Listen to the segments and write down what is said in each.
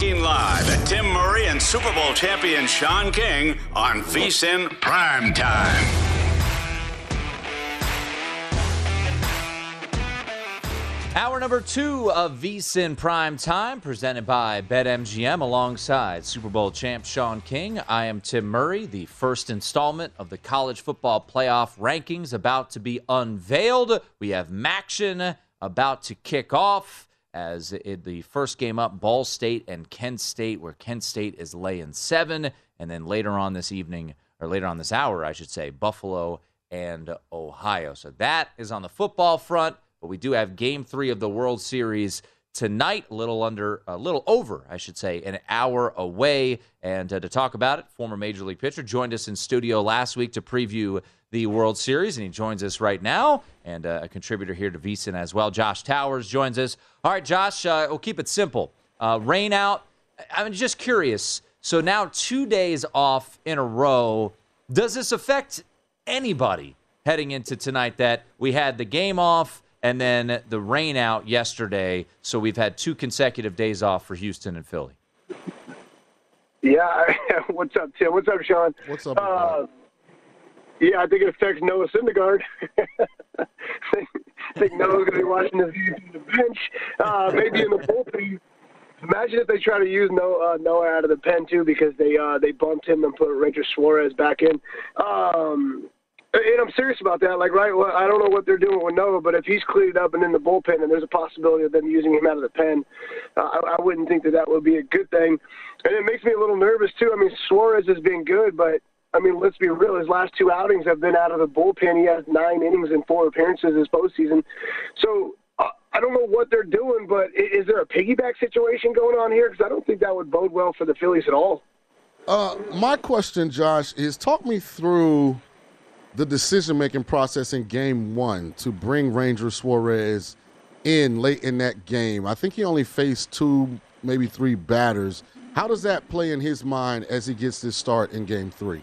Are looking live at Tim Murray and Super Bowl champion Sean King on VSIN Prime Time. Hour number two of VSIN Prime Time, presented by BetMGM alongside Super Bowl champ Sean King. I am Tim Murray. The first installment of the college football playoff rankings about to be unveiled. We have Maction about to kick off as the first game up, Ball State and Kent State, where Kent State is laying seven. And then later on this evening, or later on this hour, I should say, Buffalo and Ohio. So that is on the football front. But we do have game three of the World Series tonight, a little under, a little over, I should say, an hour away. And uh, to talk about it, former Major League pitcher joined us in studio last week to preview the World Series, and he joins us right now, and uh, a contributor here to VSIN as well. Josh Towers joins us. All right, Josh, uh, we'll keep it simple. Uh, rain out. I'm just curious. So now two days off in a row. Does this affect anybody heading into tonight that we had the game off? And then the rain out yesterday. So we've had two consecutive days off for Houston and Philly. Yeah, what's up, Tim? What's up, Sean? What's up? Uh, yeah, I think it affects Noah Syndergaard. I think Noah's going to be watching this game from the bench, uh, maybe in the bullpen. Imagine if they try to use Noah, uh, Noah out of the pen too, because they uh, they bumped him and put Ranger Suarez back in. Um, and I'm serious about that. Like, right, well, I don't know what they're doing with Noah, but if he's cleared up and in the bullpen, and there's a possibility of them using him out of the pen, uh, I, I wouldn't think that that would be a good thing. And it makes me a little nervous too. I mean, Suarez has been good, but I mean, let's be real. His last two outings have been out of the bullpen. He has nine innings and four appearances this postseason. So uh, I don't know what they're doing, but is there a piggyback situation going on here? Because I don't think that would bode well for the Phillies at all. Uh, my question, Josh, is talk me through the decision making process in game one to bring Ranger Suarez in late in that game. I think he only faced two, maybe three batters. How does that play in his mind as he gets this start in game three?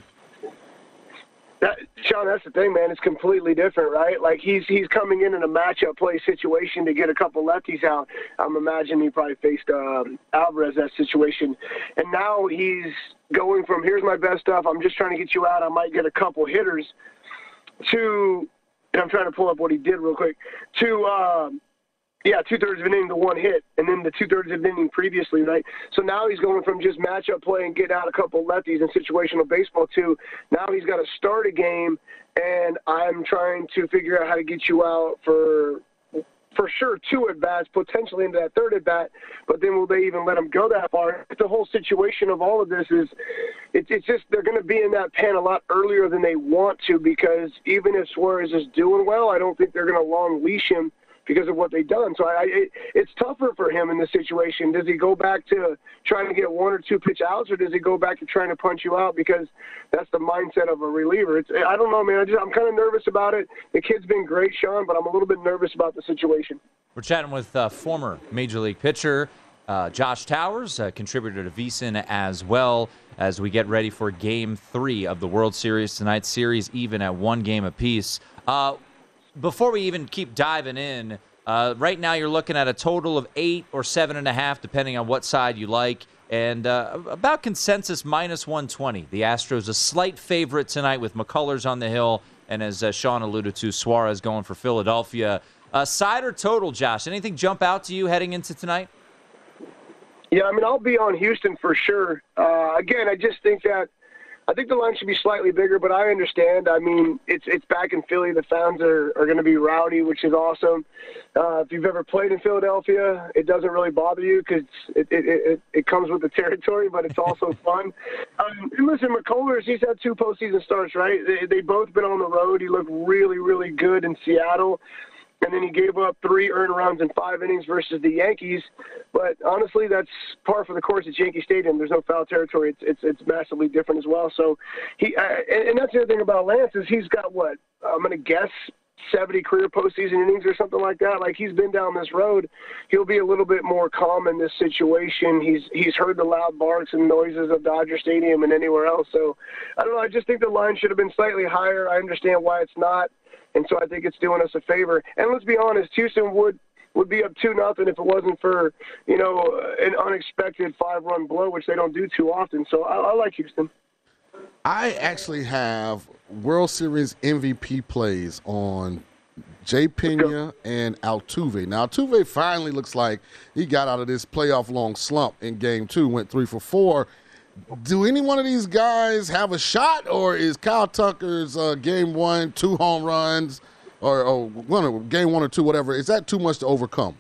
That, Sean, that's the thing, man. It's completely different, right? Like he's he's coming in in a matchup play situation to get a couple lefties out. I'm imagining he probably faced um, Alvarez that situation, and now he's going from here's my best stuff. I'm just trying to get you out. I might get a couple hitters to, and I'm trying to pull up what he did real quick, to, um, yeah, two thirds of an inning to one hit, and then the two thirds of an inning previously, right? So now he's going from just matchup play and get out a couple lefties in situational baseball to now he's got to start a game, and I'm trying to figure out how to get you out for for sure two at bats, potentially into that third at bat. But then will they even let him go that far? The whole situation of all of this is, it's, it's just they're going to be in that pen a lot earlier than they want to because even if Suarez is doing well, I don't think they're going to long leash him because of what they've done. So I, it, it's tougher for him in this situation. Does he go back to trying to get one or two pitch outs, or does he go back to trying to punch you out? Because that's the mindset of a reliever. It's I don't know, man. I just, I'm kind of nervous about it. The kid's been great, Sean, but I'm a little bit nervous about the situation. We're chatting with uh, former major league pitcher. Uh, Josh Towers, contributor to VSiN as well, as we get ready for Game Three of the World Series tonight. Series even at one game apiece. Uh, before we even keep diving in, uh, right now you're looking at a total of eight or seven and a half, depending on what side you like. And uh, about consensus minus 120. The Astros a slight favorite tonight with McCullers on the hill, and as uh, Sean alluded to, Suarez going for Philadelphia. Uh, side or total, Josh? Anything jump out to you heading into tonight? Yeah, I mean, I'll be on Houston for sure. Uh, again, I just think that I think the line should be slightly bigger, but I understand. I mean, it's it's back in Philly. The fans are, are going to be rowdy, which is awesome. Uh, if you've ever played in Philadelphia, it doesn't really bother you because it, it, it, it comes with the territory, but it's also fun. Um, and listen, McCullers, he's had two postseason starts, right? They, they both been on the road. He looked really, really good in Seattle and then he gave up three earned runs in five innings versus the Yankees. But honestly, that's par for the course at Yankee Stadium. There's no foul territory. It's it's, it's massively different as well. So he and, and that's the other thing about Lance is he's got what I'm going to guess 70 career postseason innings or something like that. Like he's been down this road, he'll be a little bit more calm in this situation. He's he's heard the loud barks and noises of Dodger Stadium and anywhere else. So I don't know. I just think the line should have been slightly higher. I understand why it's not. And so I think it's doing us a favor. And let's be honest, Houston would would be up two nothing if it wasn't for you know an unexpected five run blow, which they don't do too often. So I, I like Houston. I actually have World Series MVP plays on Jay Pena and Altuve. Now Altuve finally looks like he got out of this playoff long slump in Game Two, went three for four do any one of these guys have a shot, or is Kyle Tucker's uh, game one, two home runs, or, or one game one or two, whatever? Is that too much to overcome?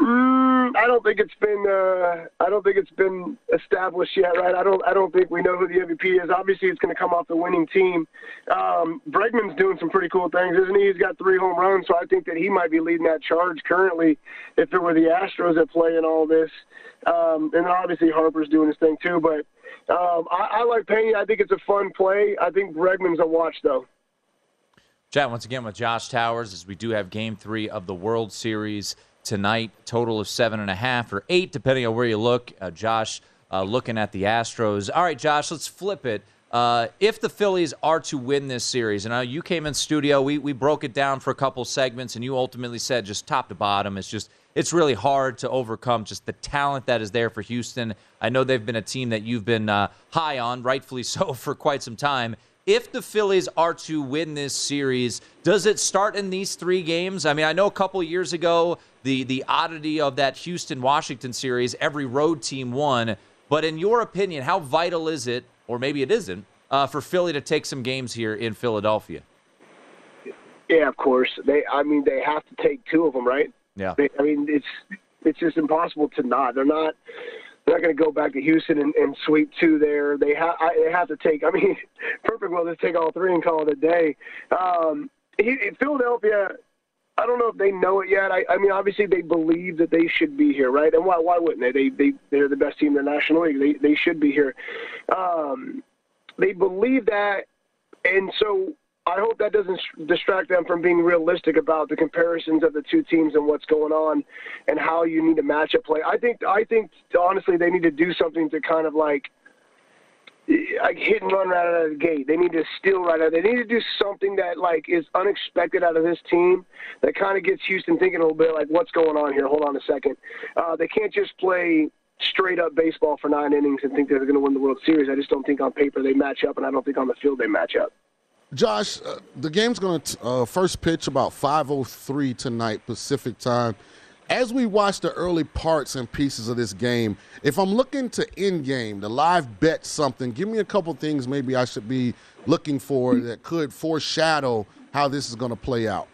Mm, I don't think it's been. Uh, I don't think it's been established yet, right? I don't. I don't think we know who the MVP is. Obviously, it's going to come off the winning team. Um, Bregman's doing some pretty cool things, isn't he? He's got three home runs, so I think that he might be leading that charge currently. If it were the Astros that play in all this, um, and obviously Harper's doing his thing too. But um, I, I like Pena. I think it's a fun play. I think Bregman's a watch though. Chat once again with Josh Towers as we do have Game Three of the World Series tonight. Total of seven and a half or eight, depending on where you look. Uh, Josh uh, looking at the Astros. All right, Josh, let's flip it. Uh, if the Phillies are to win this series, and you came in studio, we, we broke it down for a couple segments, and you ultimately said just top to bottom, it's just it's really hard to overcome just the talent that is there for Houston. I know they've been a team that you've been uh, high on, rightfully so, for quite some time. If the Phillies are to win this series, does it start in these three games? I mean, I know a couple years ago the the oddity of that Houston Washington series, every road team won. But in your opinion, how vital is it, or maybe it isn't, uh, for Philly to take some games here in Philadelphia? Yeah, of course. They, I mean, they have to take two of them, right? Yeah. I mean, it's it's just impossible to not. They're not. They're not going to go back to Houston and, and sweep two there. They have. They have to take. I mean, perfect. Well, just take all three and call it a day. Um, he, Philadelphia I don't know if they know it yet. I, I mean, obviously they believe that they should be here, right? And why why wouldn't they? They they they're the best team in the National League. They they should be here. Um, they believe that, and so I hope that doesn't distract them from being realistic about the comparisons of the two teams and what's going on, and how you need to match up play. I think I think honestly they need to do something to kind of like like hit and run right out of the gate. They need to steal right out. They need to do something that like is unexpected out of this team that kind of gets Houston thinking a little bit like, what's going on here? Hold on a second. Uh, they can't just play straight up baseball for nine innings and think they're going to win the World Series. I just don't think on paper they match up, and I don't think on the field they match up. Josh, uh, the game's going to uh, first pitch about 5:03 tonight Pacific time as we watch the early parts and pieces of this game, if I'm looking to end game, the live bet something, give me a couple things maybe I should be looking for that could foreshadow how this is going to play out.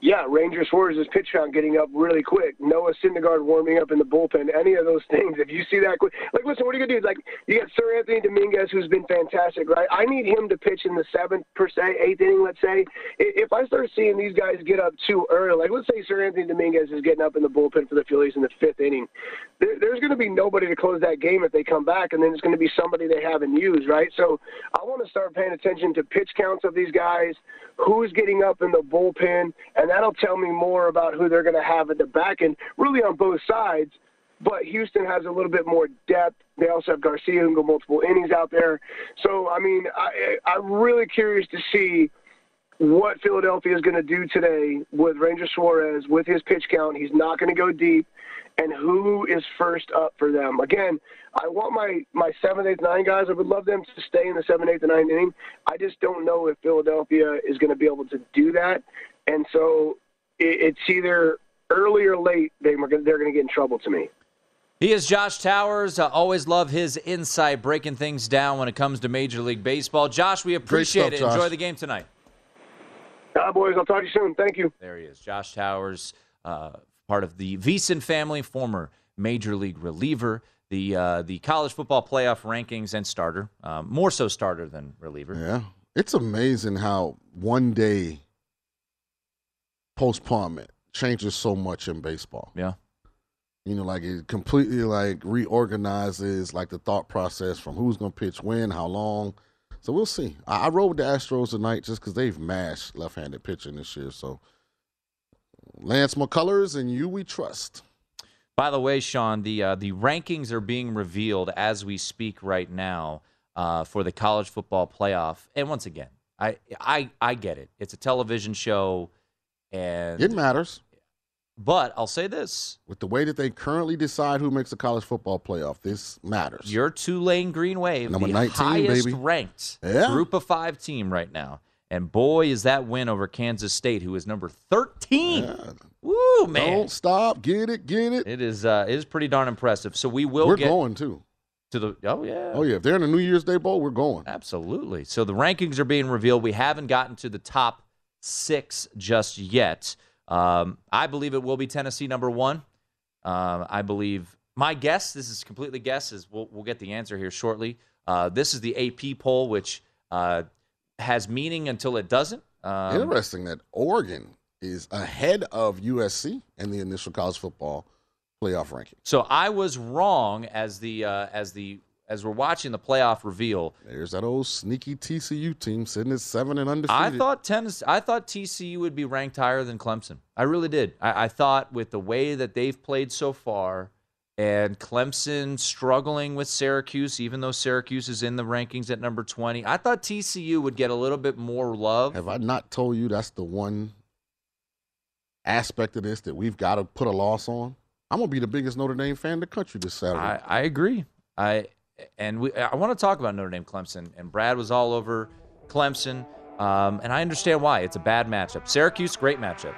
Yeah, Rangers' Ranger Suarez's pitch count getting up really quick. Noah Syndergaard warming up in the bullpen. Any of those things, if you see that quick, like, listen, what are you gonna do? Like, you got Seranthony Dominguez, who's been fantastic, right? I need him to pitch in the seventh per se, eighth inning, let's say. If I start seeing these guys get up too early, like let's say Seranthony Dominguez is getting up in the bullpen for the Phillies in the fifth inning, there, there's going to be nobody to close that game if they come back, and then it's going to be somebody they haven't used, right? So I want to start paying attention to pitch counts of these guys, who's getting up in the bullpen, and that'll tell me more about who they're going to have at the back end, really on both sides. But Houston has a little bit more depth. They also have Garcia who can go multiple innings out there. So, I mean, I, I'm really curious to see what Philadelphia is going to do today with Ranger Suarez, with his pitch count. He's not going to go deep. And who is first up for them? Again, I want my, my seventh, eighth, nine guys. I would love them to stay in the seventh, eighth, and ninth inning. I just don't know if Philadelphia is going to be able to do that. And so it, it's either early or late. They, they're going to get in trouble to me. He is Josh Towers. I always love his insight, breaking things down when it comes to Major League Baseball. Josh, we appreciate stuff, it. Josh. Enjoy the game tonight. Ah, boys, I'll talk to you soon. Thank you. There he is, Josh Towers, uh, part of the VSIN family, former Major League reliever. The uh, the college football playoff rankings and starter, um, more so starter than reliever. Yeah. It's amazing how one day postponement changes so much in baseball. Yeah. You know, like it completely like reorganizes like the thought process from who's going to pitch when, how long. So we'll see. I, I rode with the Astros tonight just because they've mashed left-handed pitching this year. So Lance McCullers and you we trust. By the way, Sean, the uh, the rankings are being revealed as we speak right now uh, for the college football playoff. And once again, I I I get it. It's a television show, and It matters but I'll say this: with the way that they currently decide who makes the college football playoff. This matters. your Tulane Green Wave, Number the 19, highest baby. ranked Yeah. group of five team right now, and boy, is that win over Kansas State, who is number thirteen. Yeah. Woo, man! Don't stop. Get it. Get it. It is uh, it is pretty darn impressive. So we will We're going too. to the oh yeah Oh yeah, if they're in the New Year's Day bowl, we're going. Absolutely. So the rankings are being revealed. We haven't gotten to the top six just yet. Um, I believe it will be Tennessee number one. Um, I believe my guess. This is completely guess. Is we'll we'll get the answer here shortly. Uh, this is the AP poll, which uh, has meaning until it doesn't. Um, Interesting that Oregon is ahead of USC in the initial college football playoff ranking. so I was wrong as the uh, as the as we're watching the playoff reveal. There's that old sneaky TCU team sitting at seven and undefeated. I thought Tennessee, I thought TCU would be ranked higher than Clemson. I really did. I, I thought with the way that they've played so far, and Clemson struggling with Syracuse, even though Syracuse is in the rankings at number twenty, I thought TCU would get a little bit more love. Have I not told you that's the one aspect of this that we've got to put a loss on? I'm gonna be the biggest Notre Dame fan in the country this Saturday. I, I agree. I and we, I want to talk about Notre Dame Clemson. And Brad was all over Clemson, um, and I understand why. It's a bad matchup. Syracuse, great matchup.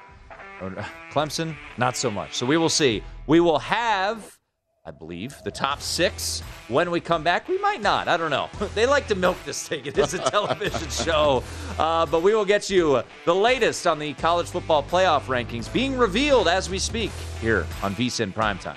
Clemson, not so much. So we will see. We will have, I believe, the top six when we come back. We might not. I don't know. They like to milk this thing. It is a television show. Uh, but we will get you the latest on the college football playoff rankings being revealed as we speak here on VSIN Primetime.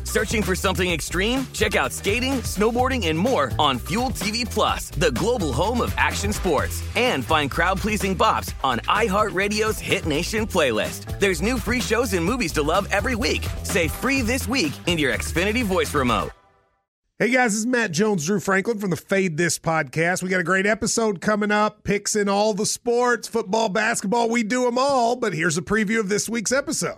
Searching for something extreme? Check out skating, snowboarding, and more on Fuel TV Plus, the global home of action sports. And find crowd-pleasing bops on iHeartRadio's Hit Nation playlist. There's new free shows and movies to love every week. Say free this week in your Xfinity voice remote. Hey guys, this is Matt Jones, Drew Franklin from the Fade This podcast. We got a great episode coming up, picks in all the sports, football, basketball, we do them all. But here's a preview of this week's episode.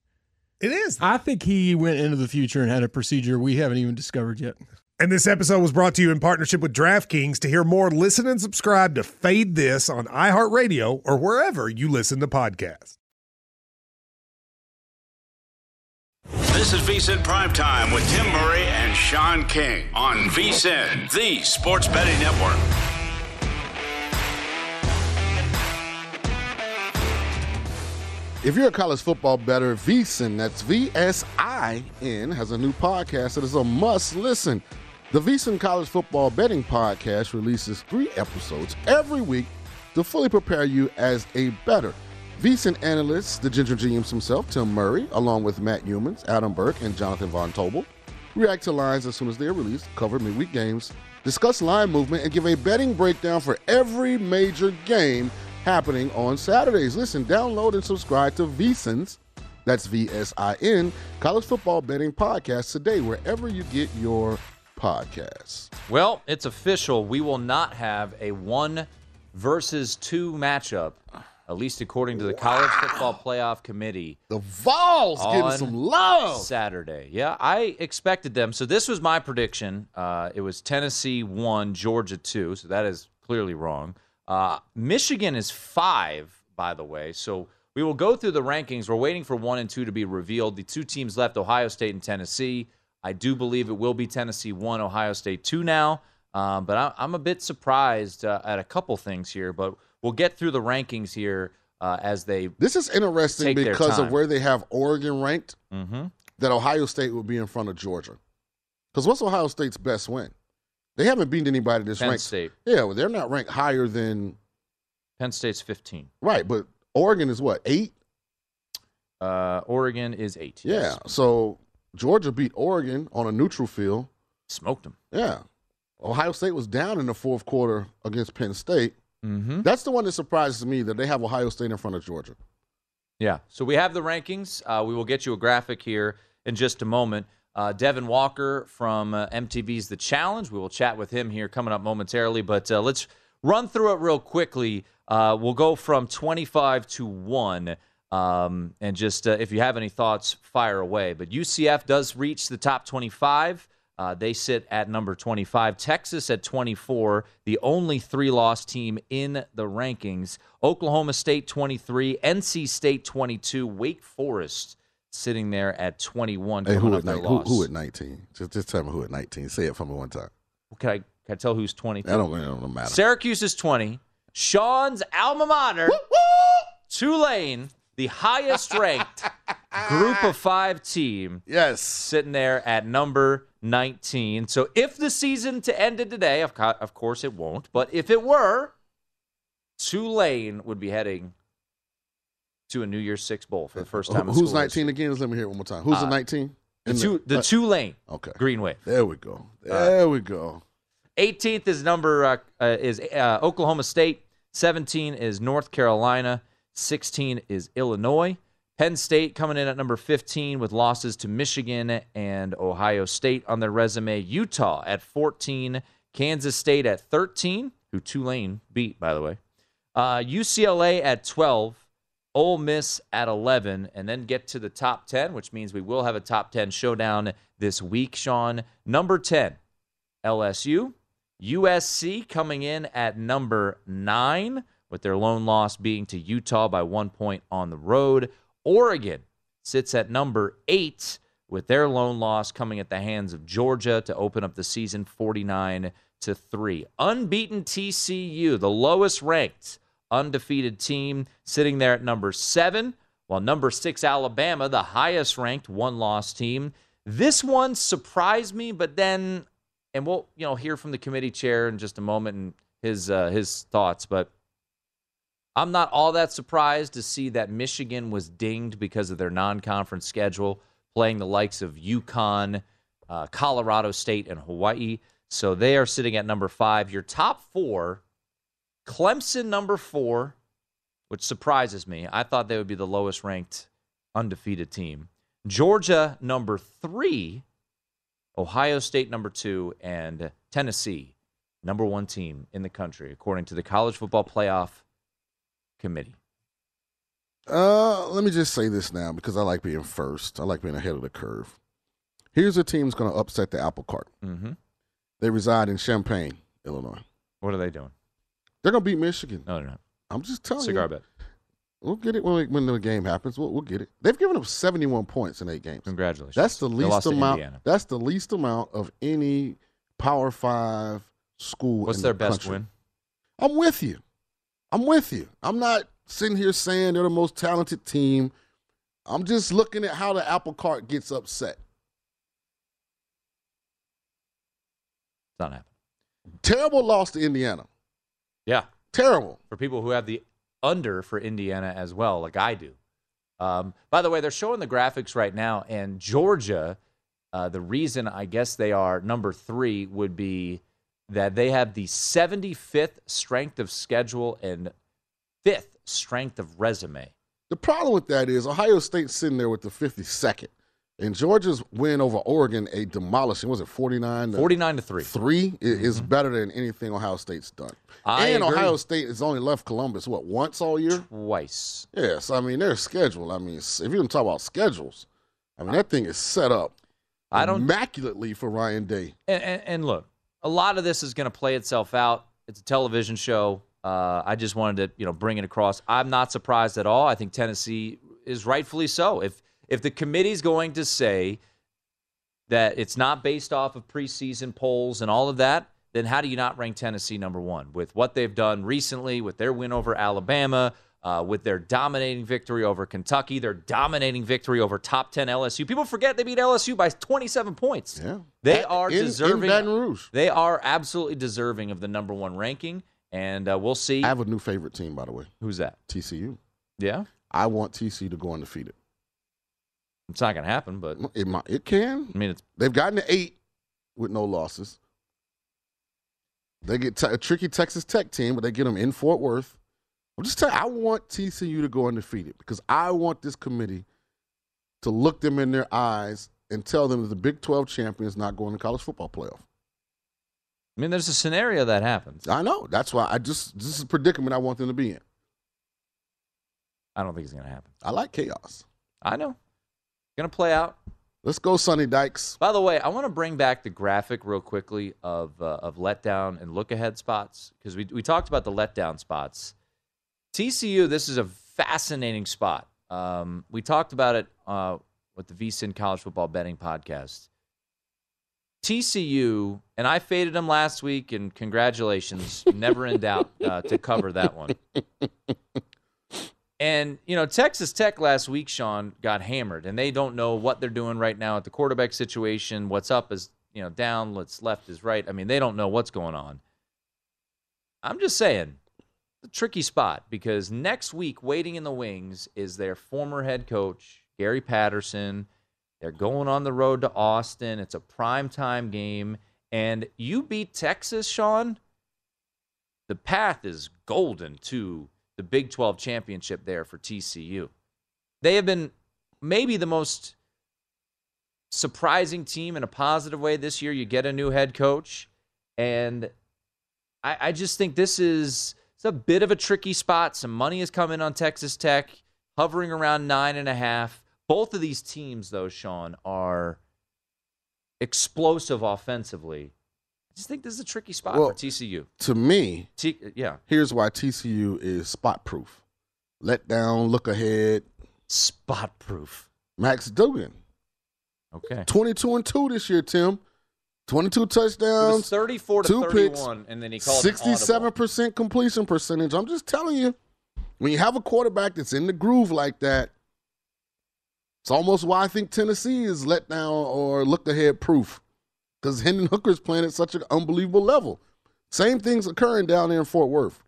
It is. I think he went into the future and had a procedure we haven't even discovered yet. And this episode was brought to you in partnership with DraftKings. To hear more, listen and subscribe to Fade This on iHeartRadio or wherever you listen to podcasts. This is VSIN Primetime with Tim Murray and Sean King on VSIN, the sports betting network. If you're a college football better, VSIN, that's V-S-I-N, has a new podcast that is a must listen. The VSIN College Football Betting Podcast releases three episodes every week to fully prepare you as a better. VSIN analysts, the Ginger Genius himself, Tim Murray, along with Matt Youmans, Adam Burke, and Jonathan Von Tobel, react to lines as soon as they are released, cover midweek games, discuss line movement, and give a betting breakdown for every major game happening on Saturdays. Listen, download and subscribe to VSIN's, that's V-S-I-N, College Football Betting Podcast today, wherever you get your podcasts. Well, it's official. We will not have a one versus two matchup at least according to the wow. College Football Playoff Committee. The Vols getting some love Saturday. Yeah, I expected them. So this was my prediction. Uh, it was Tennessee one, Georgia two. So that is clearly wrong. Uh, Michigan is five, by the way. So we will go through the rankings. We're waiting for one and two to be revealed. The two teams left, Ohio State and Tennessee. I do believe it will be Tennessee one, Ohio State two now. Um, but I, am a bit surprised uh, at a couple things here. But we'll get through the rankings here uh, as they. This is interesting because of where they have Oregon ranked. Mm-hmm. That Ohio State will be in front of Georgia. Because what's Ohio State's best win? They haven't beaten anybody this Penn ranked. State. Yeah, well, they're not ranked higher than. Penn State's 15. Right, but Oregon is what eight. Uh, Oregon is eight. Yeah, yes. so Georgia beat Oregon on a neutral field. Smoked them. Yeah. Ohio State was down in the fourth quarter against Penn State. Mm-hmm. That's the one that surprises me that they have Ohio State in front of Georgia. Yeah. So we have the rankings. Uh, we will get you a graphic here in just a moment. Uh, Devin Walker from uh, MTV's The Challenge. We will chat with him here coming up momentarily. But uh, let's run through it real quickly. Uh, we'll go from 25 to 1. Um, and just uh, if you have any thoughts, fire away. But UCF does reach the top 25. Uh, they sit at number 25. Texas at 24, the only three loss team in the rankings. Oklahoma State 23, NC State 22, Wake Forest sitting there at 21. Hey, who, at ni- who, who, at 19? Just, just tell me who at 19. Say it for me one time. Can I, can I tell who's 20? I don't, don't matter. Syracuse is 20. Sean's alma mater, Tulane, the highest ranked group of five team. Yes. Sitting there at number 19. So if the season to ended today, of, co- of course it won't, but if it were, Tulane would be heading to a New Year's Six bowl for the first time. Who's 19 again? Let me hear it one more time. Who's uh, the 19? The, two, the uh, Tulane. Okay. Green Wave. There we go. There uh, we go. 18th is number uh, uh is uh, Oklahoma State. 17 is North Carolina. 16 is Illinois. Penn State coming in at number 15 with losses to Michigan and Ohio State on their resume. Utah at 14. Kansas State at 13, who Tulane beat, by the way. Uh, UCLA at 12. Ole Miss at 11, and then get to the top 10, which means we will have a top 10 showdown this week, Sean. Number 10, LSU. USC coming in at number 9, with their lone loss being to Utah by one point on the road. Oregon sits at number 8, with their lone loss coming at the hands of Georgia to open up the season 49 to 3. Unbeaten TCU, the lowest ranked undefeated team, sitting there at number seven, while number six, Alabama, the highest ranked one loss team. This one surprised me, but then, and we'll you know hear from the committee chair in just a moment and his uh, his thoughts, but I'm not all that surprised to see that Michigan was dinged because of their non-conference schedule, playing the likes of UConn, uh, Colorado State, and Hawaii. So they are sitting at number five. Your top four Clemson, number four, which surprises me. I thought they would be the lowest ranked undefeated team. Georgia, number three. Ohio State, number two. And Tennessee, number one team in the country, according to the College Football Playoff Committee. Uh, let me just say this now because I like being first. I like being ahead of the curve. Here's a team that's going to upset the apple cart. Mm-hmm. They reside in Champaign, Illinois. What are they doing? They're going to beat Michigan. No, they're not. I'm just telling Cigar you. bet. We'll get it when, we, when the game happens. We'll, we'll get it. They've given up 71 points in eight games. Congratulations. That's the least amount. That's the least amount of any Power Five school. What's their the best country. win? I'm with you. I'm with you. I'm not sitting here saying they're the most talented team. I'm just looking at how the apple cart gets upset. It's not happening. Terrible loss to Indiana. Yeah. Terrible. For people who have the under for Indiana as well, like I do. Um, by the way, they're showing the graphics right now, and Georgia, uh, the reason I guess they are number three would be that they have the 75th strength of schedule and fifth strength of resume. The problem with that is Ohio State's sitting there with the 52nd. And Georgia's win over Oregon, a demolishing, was it 49 49 to 3. 3 i- is better than anything Ohio State's done. I and agree. Ohio State has only left Columbus, what, once all year? Twice. Yes. I mean, their schedule. I mean, if you can talk about schedules, I mean, that thing is set up I don't- immaculately for Ryan Day. And, and, and look, a lot of this is going to play itself out. It's a television show. Uh, I just wanted to, you know, bring it across. I'm not surprised at all. I think Tennessee is rightfully so. If if the committee's going to say that it's not based off of preseason polls and all of that, then how do you not rank Tennessee number one with what they've done recently with their win over Alabama, uh, with their dominating victory over Kentucky, their dominating victory over top 10 LSU? People forget they beat LSU by 27 points. Yeah. They are in- in deserving. Baton Rouge. They are absolutely deserving of the number one ranking, and uh, we'll see. I have a new favorite team, by the way. Who's that? TCU. Yeah, I want TCU to go undefeated. It's not going to happen, but It, might, it can. I mean, it's They've gotten to eight with no losses. They get te- a tricky Texas Tech team, but they get them in Fort Worth. I'm just telling I want TCU to go undefeated because I want this committee to look them in their eyes and tell them that the Big 12 champion is not going to college football playoff. I mean, there's a scenario that happens. I know. That's why I just, this is a predicament I want them to be in. I don't think it's going to happen. I like chaos. I know. Going to play out. Let's go, Sonny Dykes. By the way, I want to bring back the graphic real quickly of uh, of letdown and look ahead spots because we we talked about the letdown spots. TCU, this is a fascinating spot. Um, we talked about it uh, with the VSIN College Football Betting Podcast. TCU, and I faded them last week, and congratulations, never in doubt uh, to cover that one. And, you know, Texas Tech last week, Sean, got hammered, and they don't know what they're doing right now at the quarterback situation. What's up is, you know, down, what's left is right. I mean, they don't know what's going on. I'm just saying, a tricky spot because next week, waiting in the wings, is their former head coach, Gary Patterson. They're going on the road to Austin. It's a prime time game. And you beat Texas, Sean. the path is golden to the Big 12 championship there for TCU. They have been maybe the most surprising team in a positive way this year. You get a new head coach, and I, I just think this is it's a bit of a tricky spot. Some money has come in on Texas Tech, hovering around nine and a half. Both of these teams, though, Sean, are explosive offensively. I just think this is a tricky spot Well, for TCU. To me, T- yeah, here's why TCU is spot proof. Let down, look ahead. Spot proof. Max Duggan. Okay. 22 and 2 this year, Tim. 22 It touchdowns. was 34 to two 31, picks, and then he called 67% completion percentage. I'm just telling you, when you have a quarterback that's in the groove like that, it's almost why I think Tennessee is let down or look ahead proof. Because Hendon Hooker's playing at such an unbelievable level. Same things occurring down there in Fort Worth.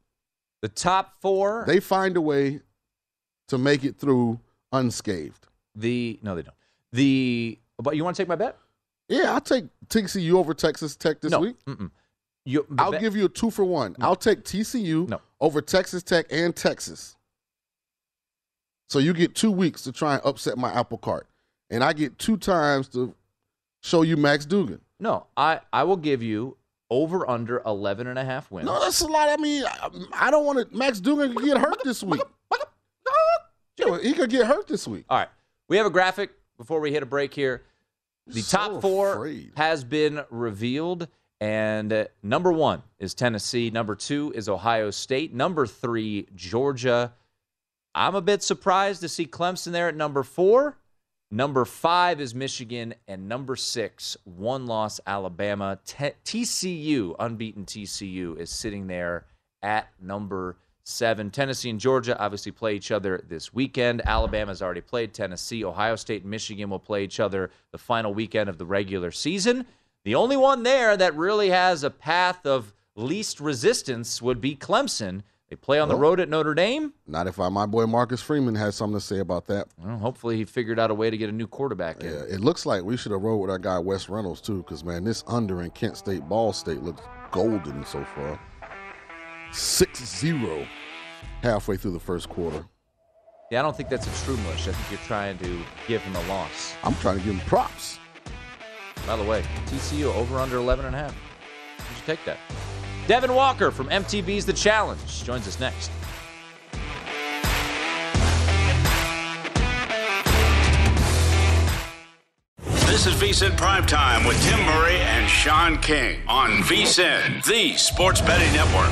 The top four. They find a way to make it through unscathed. The no, they don't. The but you want to take my bet? Yeah, I'll take TCU over Texas Tech this no. week. Mm-mm. You, I'll bet- give you a two for one. I'll take TCU No. over Texas Tech and Texas. So you get two weeks to try and upset my apple cart, and I get two times to show you Max Duggan. No, I I will give you over under 11 and a half wins. No, that's a lot. I mean, I, I don't want to. Max Duggan could get hurt this week. Yeah, he could get hurt this week. All right. We have a graphic before we hit a break here. The So top four afraid. has been revealed. And uh, number one is Tennessee. Number two is Ohio State. Number three, Georgia. I'm a bit surprised to see Clemson there at number four. Number five is Michigan. And number six, one loss Alabama. T- TCU, unbeaten TCU, is sitting there at number seven. Tennessee and Georgia obviously play each other this weekend. Alabama's already played Tennessee. Ohio State and Michigan will play each other the final weekend of the regular season. The only one there that really has a path of least resistance would be Clemson. They play on the road at Notre Dame. Not if I, my boy Marcus Freeman has something to say about that. Well, hopefully, he figured out a way to get a new quarterback in. Yeah, it looks like we should have rolled with our guy Wes Reynolds too, because man, this under in Kent State Ball State looks golden so far. 6-0 halfway through the first quarter. Yeah, I don't think that's a true mush. I think you're trying to give him a loss. I'm trying to give him props. By the way, TCU over under 11 and a half. You should take that. Devin Walker from MTV's The Challenge joins us next. This is VSIN Primetime with Tim Murray and Sean King on VSIN, the sports betting network.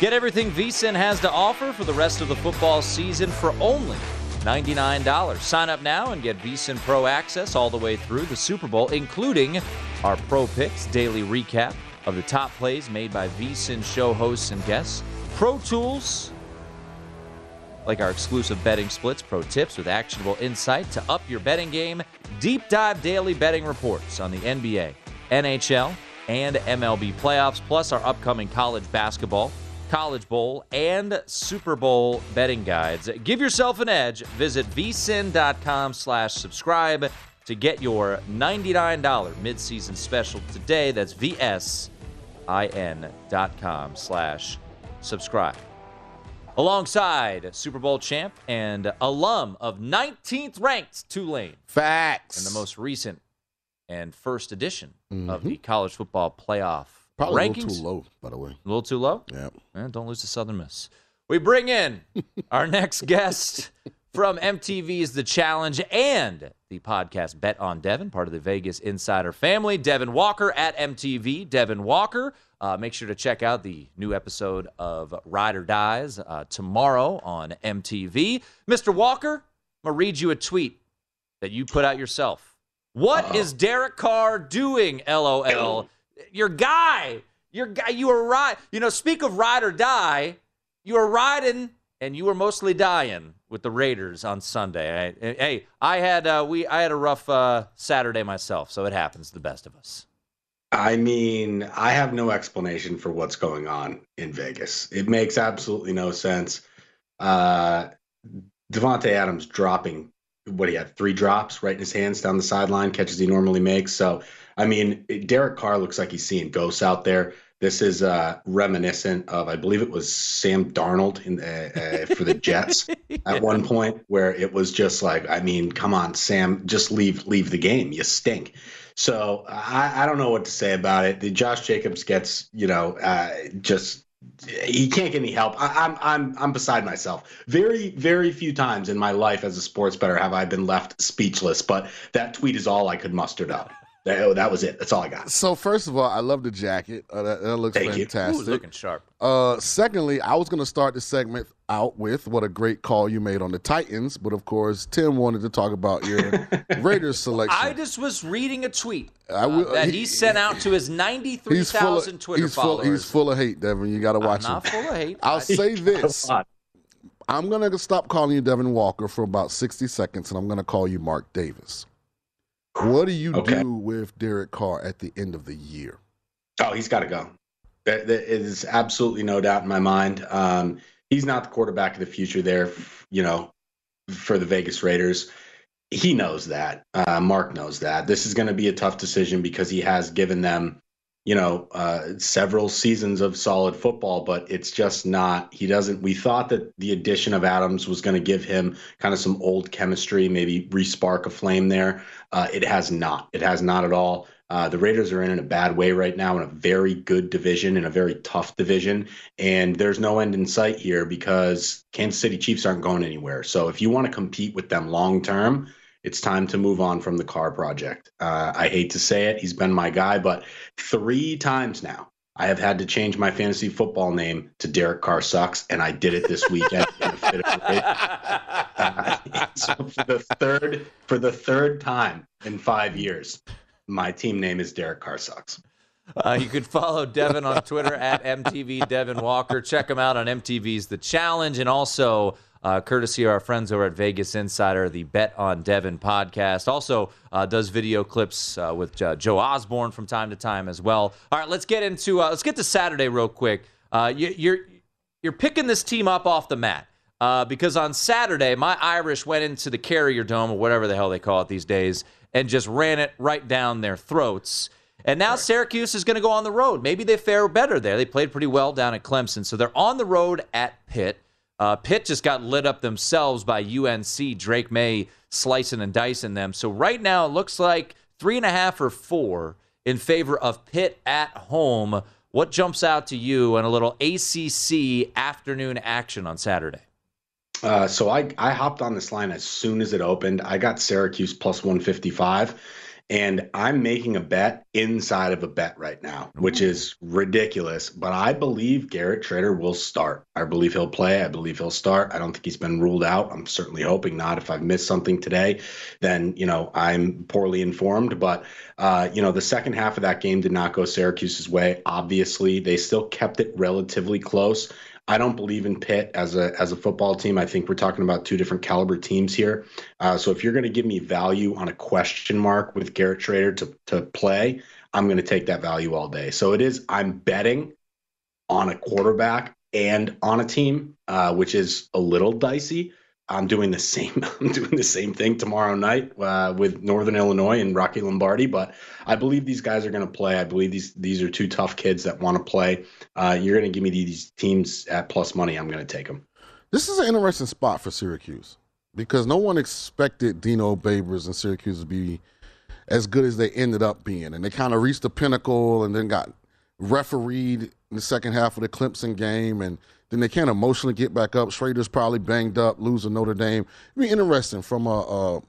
Get everything VSIN has to offer for the rest of the football season for only $99. Sign up now and get VSIN Pro access all the way through the Super Bowl, including our Pro Picks daily recap of the top plays made by VSIN show hosts and guests, Pro Tools, like our exclusive betting splits, pro tips with actionable insight to up your betting game, deep dive daily betting reports on the NBA, NHL, and MLB playoffs, plus our upcoming college basketball, college bowl, and Super Bowl betting guides. Give yourself an edge. Visit vsin.com slash subscribe to get your $99 midseason special today. That's vsin.com slash subscribe alongside Super Bowl champ and alum of 19th ranked Tulane. Facts. In the most recent and first edition of the college football playoff Mm-hmm. Probably rankings. a little too low, by the way. A little too low? Yeah. Eh, don't lose to Southern Miss. We bring in our next guest from MTV's The Challenge and the podcast Bet on Devin, part of the Vegas Insider family. Devin Walker at MTV. Devin Walker. Uh, make sure to check out the new episode of Ride or Dies uh, tomorrow on MTV. Mr. Walker, I'm going to read you a tweet that you put out yourself. What is Derek Carr doing? LOL. Your guy, your guy, you were right. You know, speak of ride or die, you were riding and you were mostly dying with the Raiders on Sunday. I- hey, I had uh, we I had a rough uh, Saturday myself, so it happens to the best of us. I mean, I have no explanation for what's going on in Vegas. It makes absolutely no sense. Uh, Davante Adams dropping what he had three drops right in his hands down the sideline, catches he normally makes. So, I mean, Derek Carr looks like he's seeing ghosts out there. This is uh, reminiscent of, I believe it was Sam Darnold in uh, uh, for the Jets at one point, where it was just like, I mean, come on, Sam, just leave leave the game. You stink. So I, I don't know what to say about it. The Josh Jacobs gets, you know, uh, just he can't get any help. I, am I'm I'm beside myself. Very very few times in my life as a sports bettor have I been left speechless. But that tweet is all I could muster up. That, oh, that was it. That's all I got. So first of all, I love the jacket. Uh, that, that, looks Thank fantastic. Ooh, looking sharp. Uh, secondly, I was going to start the segment out with what a great call you made on the Titans, but of course, Tim wanted to talk about your Raiders selection. I just was reading a tweet I will- uh, that he- he, sent out to his He's full 93,000 Twitter he's full, followers. He's full of hate, Devin. You got to watch I'm not him. full of hate. I'll say this. I'm going to stop calling you Devin Walker for about 60 seconds, and I'm going to call you Mark Davis. What do you Okay. do with Derek Carr at the end of the year? Oh, he's got to go. There, is absolutely no doubt in my mind. Um, he's not the quarterback of the future there, you know, for the Vegas Raiders. He knows that. Uh, Mark knows that. This is going to be a tough decision because he has given them, you know, uh, several seasons of solid football, but it's just not. He doesn't. We thought that the addition of Adams was going to give him kind of some old chemistry, maybe respark a flame there. Uh, it has not. It has not at all. Uh, the Raiders are in, in a bad way right now in a very good division, in a very tough division. And there's no end in sight here because Kansas City Chiefs aren't going anywhere. So if you want to compete with them long term, it's time to move on from the Carr project. Uh, I hate to say it, he's been my guy, but three times now I have had to change my fantasy football name to Derek Carr Sucks, and I did it this weekend. in a fit of. Uh, so for the third for the third time in five years, my team name is Derek Carr Sucks. Uh, you can follow Devin on Twitter at MTV Devin Walker. Check him out on MTV's The Challenge and also uh, courtesy of our friends over at Vegas Insider, the Bet on Devin podcast. Also uh, does video clips uh, with uh, Joe Osborne from time to time as well. All right, let's get into uh, let's get to Saturday real quick. Uh, you, you're you're picking this team up off the mat. Uh, because on Saturday, my Irish went into the Carrier Dome or whatever the hell they call it these days and just ran it right down their throats. And now Syracuse is going to go on the road. Maybe they fare better there. They played pretty well down at Clemson. So they're on the road at Pitt. Uh, Pitt just got lit up themselves by UNC. Drake Maye slicing and dicing them. So right now it looks like three and a half or four in favor of Pitt at home. What jumps out to you on a little ACC afternoon action on Saturday? Uh, so I I hopped on this line as soon as it opened. I got Syracuse plus 155, and I'm making a bet inside of a bet right now, which is ridiculous. But I believe Garrett Shrader will start. I believe he'll play. I believe he'll start. I don't think he's been ruled out. I'm certainly hoping not. If I've missed something today, then you know I'm poorly informed. But uh, you know the second half of that game did not go Syracuse's way. Obviously, they still kept it relatively close. I don't believe in Pitt as a as a football team. I think we're talking about two different caliber teams here. Uh, so if you're going to give me value on a question mark with Garrett Shrader to to play, I'm going to take that value all day. So it is. I'm betting on a quarterback and on a team, uh, which is a little dicey. I'm doing the same. I'm doing the same thing tomorrow night uh, with Northern Illinois and Rocky Lombardi. But I believe these guys are going to play. I believe these these are two tough kids that want to play. Uh, you're going to give me these teams at plus money. I'm going to take them. This is an interesting spot for Syracuse because no one expected Dino Babers and Syracuse to be as good as they ended up being. And they kind of reached the pinnacle and then got refereed in the second half of the Clemson game. And then they can't emotionally get back up. Shrader's probably banged up, lose to Notre Dame. It'd be interesting from a, a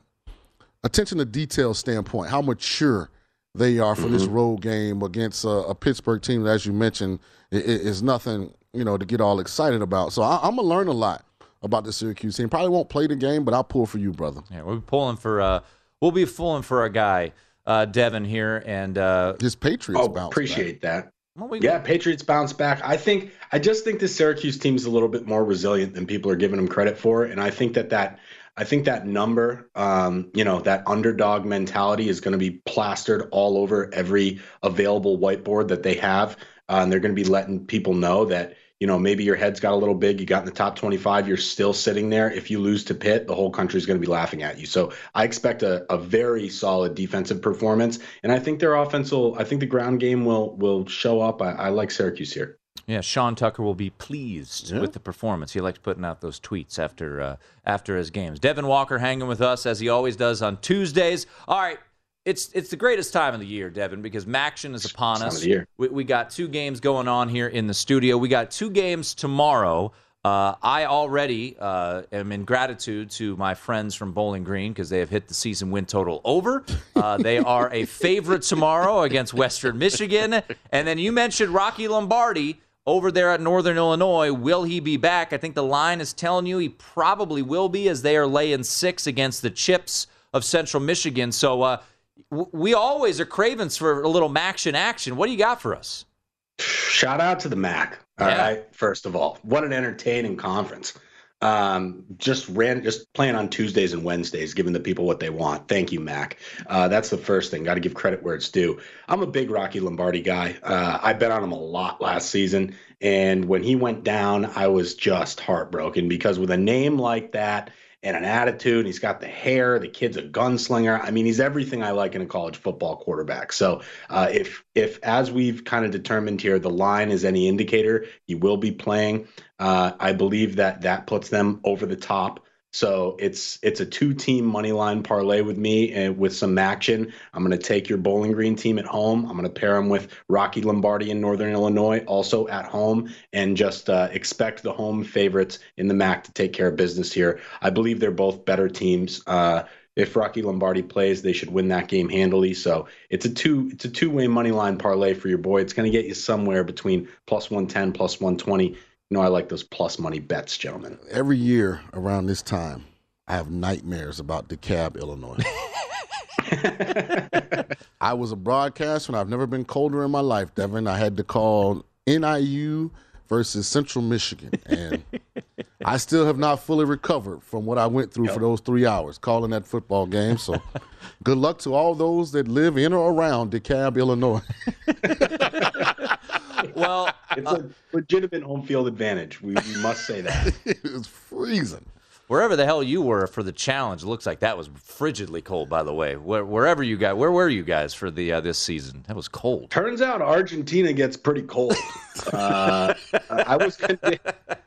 attention to detail standpoint, how mature they are for this road game against a, a Pittsburgh team that, as you mentioned, i- i- is nothing you know to get all excited about. So I, I'm gonna learn a lot about the Syracuse team. Probably won't play the game, but I'll pull for you, brother. Yeah, we'll be pulling for uh, we'll be pulling for our guy uh, Devin here, and uh, his Patriots. Oh, appreciate that. Well, we- yeah, Patriots bounce back. I think I just think the Syracuse team is a little bit more resilient than people are giving them credit for, and I think that that I think that number, um, you know, that underdog mentality is going to be plastered all over every available whiteboard that they have, uh, and they're going to be letting people know that you know, maybe your head's got a little big. You got in the top 25. You're still sitting there. If you lose to Pitt, the whole country is going to be laughing at you. So I expect a, a very solid defensive performance, and I think their offensive. I think the ground game will will show up. I, I like Syracuse here. Yeah, Sean Tucker will be pleased yeah. with the performance. He likes putting out those tweets after uh, after his games. Devin Walker hanging with us as he always does on Tuesdays. All right, it's it's the greatest time of the year, Devin, because MACtion is upon us. We, we, got two games going on here in the studio. We got two games tomorrow. Uh, I already uh, am in gratitude to my friends from Bowling Green because they have hit the season win total over. Uh, they are a favorite tomorrow against Western Michigan. And then you mentioned Rocky Lombardi over there at Northern Illinois. Will he be back? I think the line is telling you he probably will be as they are laying six against the Chips of Central Michigan. So uh, we always are cravings for a little MACtion action. What do you got for us? Shout out to the MAC. All yeah. right, First of all, what an entertaining conference. Um, just ran, just playing on Tuesdays and Wednesdays, giving the people what they want. Thank you, Mac. Uh, that's the first thing. Got to give credit where it's due. I'm a big Rocky Lombardi guy. Uh, I bet on him a lot last season, and when he went down, I was just heartbroken because with a name like that and an attitude. And he's got the hair. The kid's a gunslinger. I mean, he's everything I like in a college football quarterback. So uh, if if as we've kind of determined here, the line is any indicator, he will be playing. Uh, I believe that that puts them over the top so it's it's a two team money line parlay with me and with some action. I'm going to take your Bowling Green team at home. I'm going to pair them with Rocky Lombardi in Northern Illinois, also at home, and just uh, expect the home favorites in the MAC to take care of business here. I believe they're both better teams. Uh, if Rocky Lombardi plays, they should win that game handily. So it's a two it's a two way money line parlay for your boy. It's going to get you somewhere between plus 110, plus 120 you know, I like those plus money bets, gentlemen. Every year around this time, I have nightmares about DeKalb, Illinois. I was a broadcaster and I've never been colder in my life, Devin. I had to call NIU versus Central Michigan. And I still have not fully recovered from what I went through yep. for those three hours calling that football game. So good luck to all those that live in or around DeKalb, Illinois. well, it's uh, a legitimate home field advantage. We, we must say that. it's freezing. Wherever the hell you were for the challenge, it looks like that was frigidly cold. By the way, Where, wherever you guys, where were you guys for the uh, this season? That was cold. Turns out Argentina gets pretty cold. uh, I was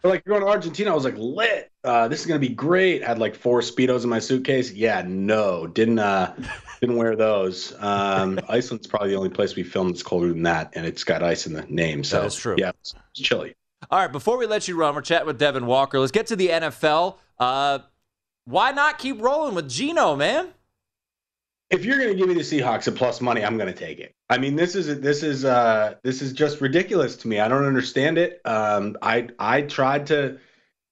like going to Argentina. I was like lit. Uh, this is gonna be great. I had like four speedos in my suitcase. Yeah, no, didn't uh, didn't wear those. Um, Iceland's probably the only place we filmed that's colder than that, and it's got ice in the name. So that's true. Yeah, it's, it's chilly. All right, before we let you run, we're chatting with Devin Walker. Let's get to the NFL. Uh, why not keep rolling with Geno, man? If you're going to give me the Seahawks at plus money, I'm going to take it. I mean, this is this is uh, this is just ridiculous to me. I don't understand it. Um, I I tried to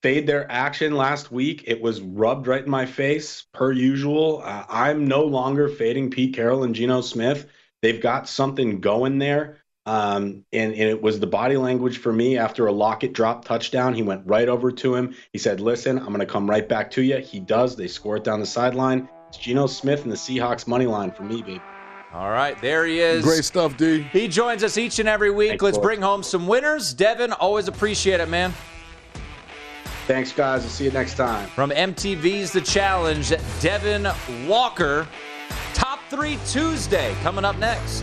fade their action last week. It was rubbed right in my face, per usual. Uh, I'm no longer fading Pete Carroll and Geno Smith. They've got something going there. Um, and, and it was the body language for me after a Lockett drop touchdown. He went right over to him. He said, Listen, I'm going to come right back to you. He does. They score it down the sideline. It's Geno Smith and the Seahawks money line for me, baby. All right, there he is. Great stuff, D. He joins us each and every week. Thanks, Let's bring home some winners. Devin, always appreciate it, man. Thanks, guys. I'll see you next time. From MTV's The Challenge, Devin Walker. Top three Tuesday coming up next.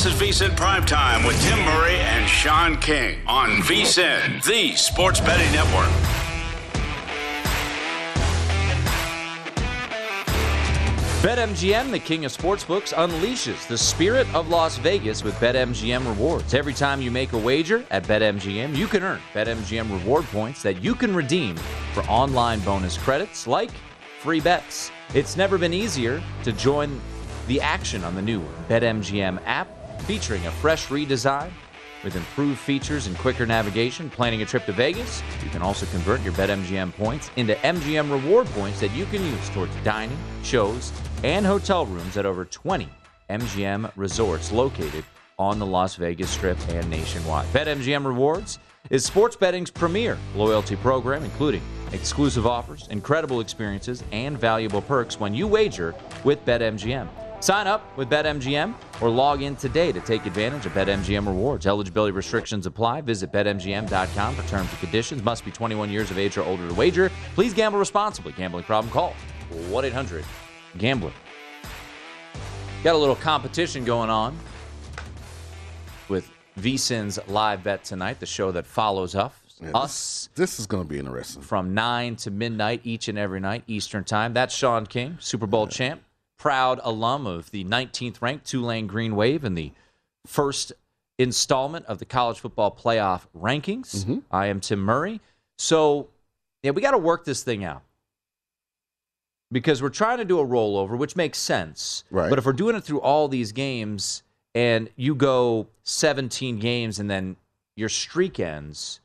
This is VSIN Primetime with Tim Murray and Sean King on VSIN, the sports betting network. BetMGM, the king of sportsbooks, unleashes the spirit of Las Vegas with BetMGM rewards. Every time you make a wager at BetMGM, you can earn BetMGM reward points that you can redeem for online bonus credits like free bets. It's never been easier to join the action on the new BetMGM app featuring a fresh redesign with improved features and quicker navigation. Planning a trip to Vegas? You can also convert your BetMGM points into MGM reward points that you can use towards dining, shows, and hotel rooms at over 20 MGM resorts located on the Las Vegas Strip and nationwide. BetMGM Rewards is sports betting's premier loyalty program, including exclusive offers, incredible experiences, and valuable perks when you wager with BetMGM. Sign up with BetMGM or log in today to take advantage of BetMGM rewards. Eligibility restrictions apply. Visit BetMGM.com for terms and conditions. Must be 21 years of age or older to wager. Please gamble responsibly. Gambling problem? Call 1 800 Gambler. Got a little competition going on with VSIN's live bet tonight, the show that follows up. Yeah, us. This, this is going to be interesting. From 9 to midnight each and every night, Eastern Time. That's Sean King, Super Bowl yeah. champ proud alum of the 19th ranked Tulane Green Wave in the first installment of the college football playoff rankings. Mm-hmm. I am Tim Murray. So, yeah, we got to work this thing out because we're trying to do a rollover, which makes sense. Right. But if we're doing it through all these games and you go 17 games and then your streak ends,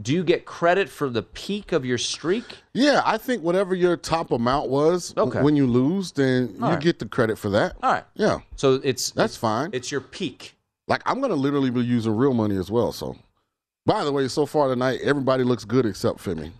do you get credit for the peak of your streak? Yeah, I think whatever your top amount was okay. when you lose, then All you right. get the credit for that. All right. Yeah. So it's that's it's, fine. It's your peak. Like I'm gonna literally be using real money as well. So, by the way, so far tonight, everybody looks good except Femi.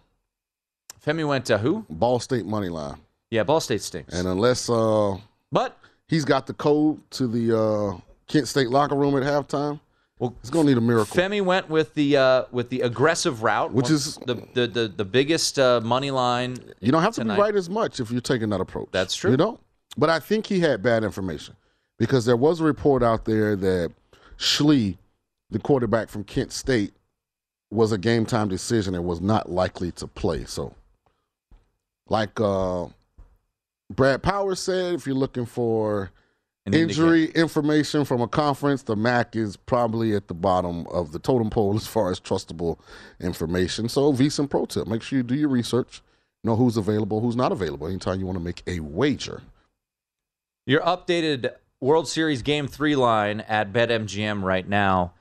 Femi went to who? Ball State money line. Yeah, Ball State stinks. And unless uh, but he's got the code to the uh, Kent State locker room at halftime. Well, it's going to need a miracle. Femi went with the uh, with the aggressive route, which is the the the, the biggest uh, money line. You don't have tonight. to be right as much if you're taking that approach. That's true. You know, but I think he had bad information because there was a report out there that Schlee, the quarterback from Kent State, was a game time decision and was not likely to play. So, like uh, Brad Powers said, if you're looking for injury information from a conference, the MAC is probably at the bottom of the totem pole as far as trustable information. So, VSIN Pro Tip: make sure you do your research, know who's available, who's not available. Anytime you want to make a wager. Your updated World Series Game Three line at BetMGM right now: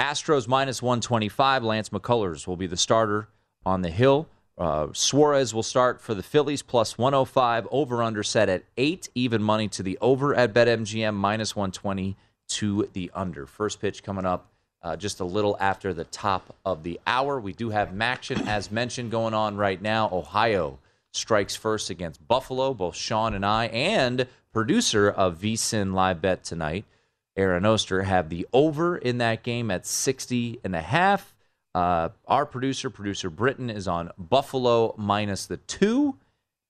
Astros minus one twenty five. Lance McCullers will be the starter on the hill. Uh, Suarez will start for the Phillies plus 105. Over under set at eight. Even money to the over at BetMGM minus 120 to the under. First pitch coming up uh, just a little after the top of the hour. We do have MACtion, as mentioned, going on right now. Ohio strikes first against Buffalo. Both Sean and I and producer of VSIN Live Bet tonight, Aaron Oster, have the over in that game at 60 and a half. Uh, our producer, producer Britton, is on Buffalo minus the two,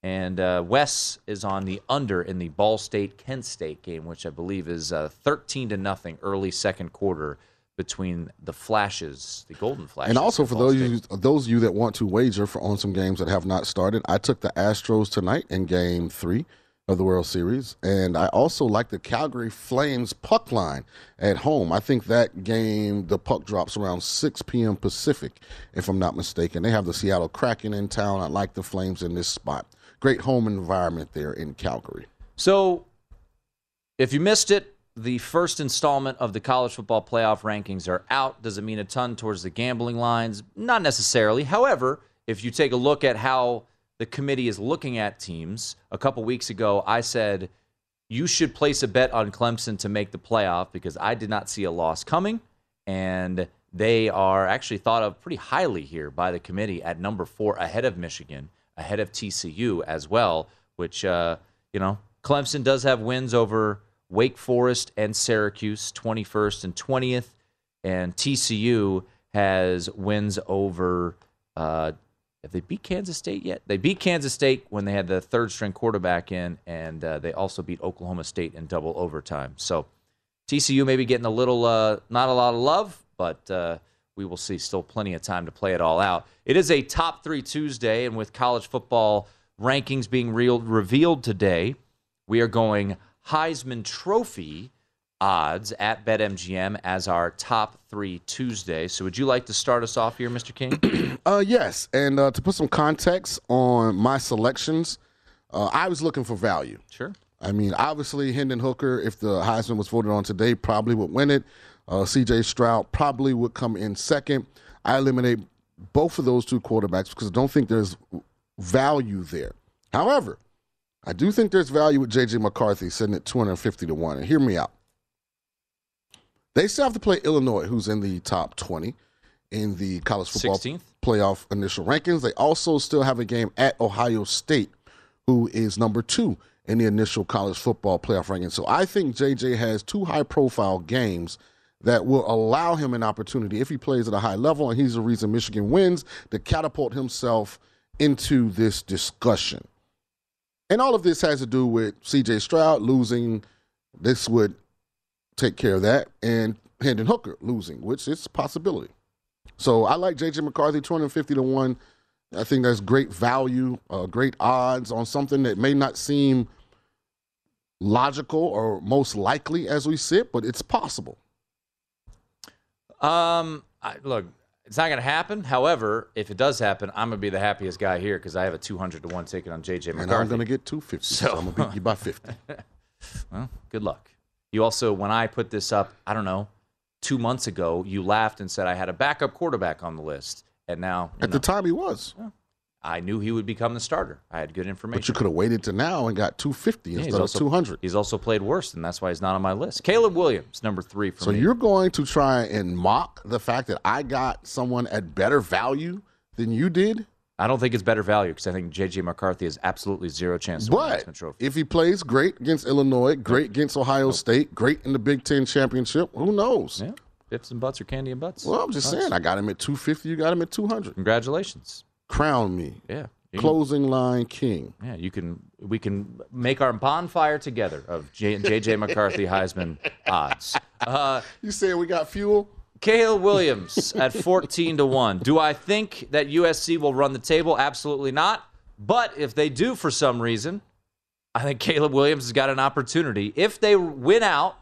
and uh, Wes is on the under in the Ball State Kent State game, which I believe is uh, 13 to nothing early second quarter between the flashes, the golden flashes. And also for those you, those of you that want to wager for on some games that have not started, I took the Astros tonight in Game Three of the World Series, and I also like the Calgary Flames puck line at home. I think that game the puck drops around 6 p.m. Pacific, if I'm not mistaken. They have the Seattle Kraken in town. I like the Flames in this spot. Great home environment there in Calgary. So, if you missed it, the first installment of the college football playoff rankings are out. Does it mean a ton towards the gambling lines? Not necessarily. However, if you take a look at how the committee is looking at teams, a couple weeks ago, I said you should place a bet on Clemson to make the playoff because I did not see a loss coming. And they are actually thought of pretty highly here by the committee at number four, ahead of Michigan, ahead of TCU as well, which, uh, you know, Clemson does have wins over Wake Forest and Syracuse, 21st and 20th. And TCU has wins over, uh, have they beat Kansas State yet? They beat Kansas State when they had the third string quarterback in, and uh, they also beat Oklahoma State in double overtime. So TCU may be getting a little, uh, not a lot of love, but uh, we will see. Still plenty of time to play it all out. It is a top three Tuesday, and with college football rankings being revealed today, we are going Heisman Trophy odds at BetMGM as our top three Tuesday. So, would you like to start us off here, Mr. King? Uh, yes, and uh, to put some context on my selections, uh, I was looking for value. Sure. I mean, obviously, Hendon Hooker, if the Heisman was voted on today, probably would win it. Uh, C.J. Stroud probably would come in second. I eliminate both of those two quarterbacks because I don't think there's value there. However, I do think there's value with J.J. McCarthy sitting at 250 to 1. And hear me out. They still have to play Illinois, who's in the top 20 in the college football 16th? playoff initial rankings. They also still have a game at Ohio State, who is number two in the initial college football playoff rankings. So I think JJ has two high profile games that will allow him an opportunity if he plays at a high level, and he's the reason Michigan wins to catapult himself into this discussion. And all of this has to do with CJ Stroud losing. This would take care of that. And Hendon Hooker losing, which is a possibility. So I like JJ McCarthy, 250 to 1. I think that's great value, uh, great odds on something that may not seem logical or most likely as we sit, but it's possible. Um, I, look, it's not going to happen. However, if it does happen, I'm going to be the happiest guy here because I have a 200 to 1 ticket on JJ McCarthy. And I'm going to get 250, so, So- I'm going to beat you by 50. Well, good luck. You also, when I put this up, I don't know, two months ago, you laughed and said I had a backup quarterback on the list. And now, At know, the time, he was. I knew he would become the starter. I had good information. But you could have waited to now and got 250 Yeah, instead of 200. He's also played worse, and that's why he's not on my list. Caleb Williams, number three for So me. So you're going to try and mock the fact that I got someone at better value than you did? I don't think it's better value because I think JJ McCarthy has absolutely zero chance to win the But Heisman Trophy. if he plays great against Illinois, great against Ohio State, great in the Big Ten championship, who knows? Yeah, bips and butts or candy and butts. Well, I'm just Nice. saying, I got him at 250, you got him at 200. Congratulations. Crown me. Yeah. You can- Closing line king. Yeah, you can. We can make our bonfire together of J, JJ McCarthy Heisman odds. Uh, you saying we got fuel? Caleb Williams at fourteen to one. Do I think that USC will run the table? Absolutely not. But if they do for some reason, I think Caleb Williams has got an opportunity. If they win out,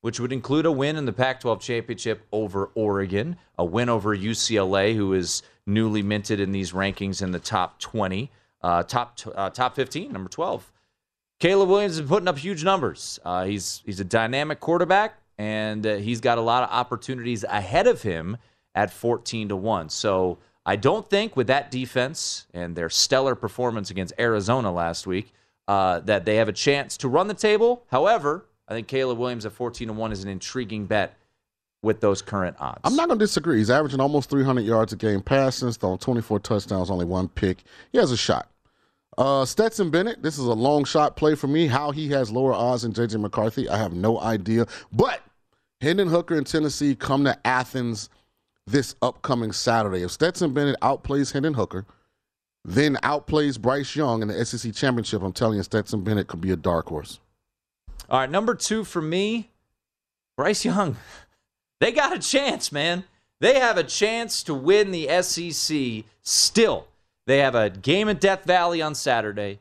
which would include a win in the Pac 12 championship over Oregon, a win over UCLA, who is newly minted in these rankings in the top 20, uh, top, uh, top 15, number 12. Caleb Williams is putting up huge numbers. Uh, he's, he's a dynamic quarterback, and uh, he's got a lot of opportunities ahead of him at 14 to 1. So I don't think with that defense and their stellar performance against Arizona last week uh, that they have a chance to run the table. However, I think Caleb Williams at 14 to 1 is an intriguing bet with those current odds. I'm not going to disagree. He's averaging almost 300 yards a game passing, thrown 24 touchdowns, only one pick. He has a shot. Uh, Stetson Bennett, this is a long shot play for me. How he has lower odds than J.J. McCarthy, I have no idea. But Hendon Hooker and Tennessee come to Athens this upcoming Saturday. If Stetson Bennett outplays Hendon Hooker, then outplays Bryce Young in the SEC championship, I'm telling you, Stetson Bennett could be a dark horse. All right, number two for me, Bryce Young. They got a chance, man. They have a chance to win the SEC still. They have a game at Death Valley on Saturday,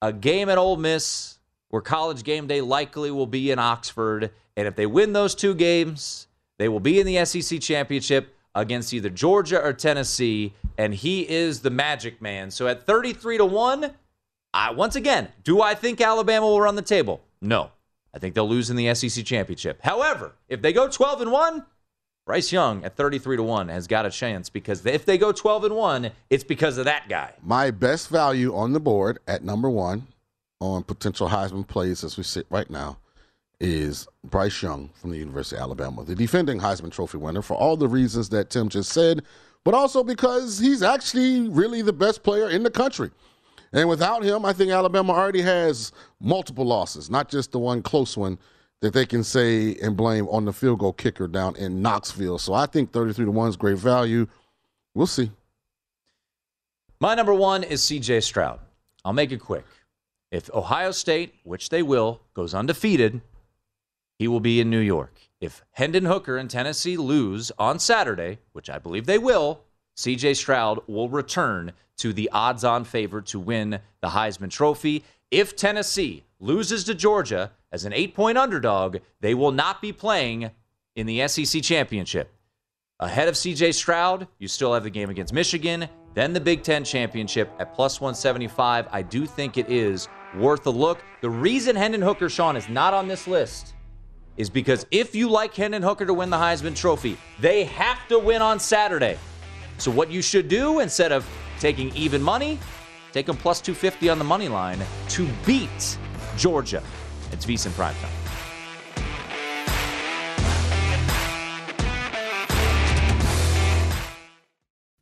a game at Ole Miss, where college game day likely will be in Oxford. And if they win those two games, they will be in the SEC championship against either Georgia or Tennessee. And he is the magic man. So at 33 to 1, I, once again, do I think Alabama will run the table? No. I think they'll lose in the SEC championship. However, if they go 12 and 1, Bryce Young at 33 to 1 has got a chance because if they go 12 and 1, it's because of that guy. My best value on the board at number one on potential Heisman plays as we sit right now is Bryce Young from the University of Alabama, the defending Heisman Trophy winner, for all the reasons that Tim just said, but also because he's actually really the best player in the country. And without him, I think Alabama already has multiple losses, not just the one close one that they can say and blame on the field goal kicker down in Knoxville. So I think 33 to 1 is great value. We'll see. My number one is CJ Stroud. I'll make it quick. If Ohio State, which they will, goes undefeated, he will be in New York. If Hendon Hooker and Tennessee lose on Saturday, which I believe they will, CJ Stroud will return to the odds on favorite to win the Heisman Trophy. If Tennessee loses to Georgia as an eight point underdog, they will not be playing in the SEC championship. Ahead of CJ Stroud, you still have the game against Michigan, then the Big Ten championship at plus 175. I do think it is worth a look. The reason Hendon Hooker, Sean, is not on this list is because if you like Hendon Hooker to win the Heisman Trophy, they have to win on Saturday. So, what you should do instead of taking even money, take them plus 250 on the money line to beat Georgia. It's VSIN Primetime.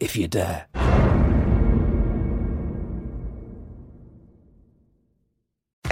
if you dare.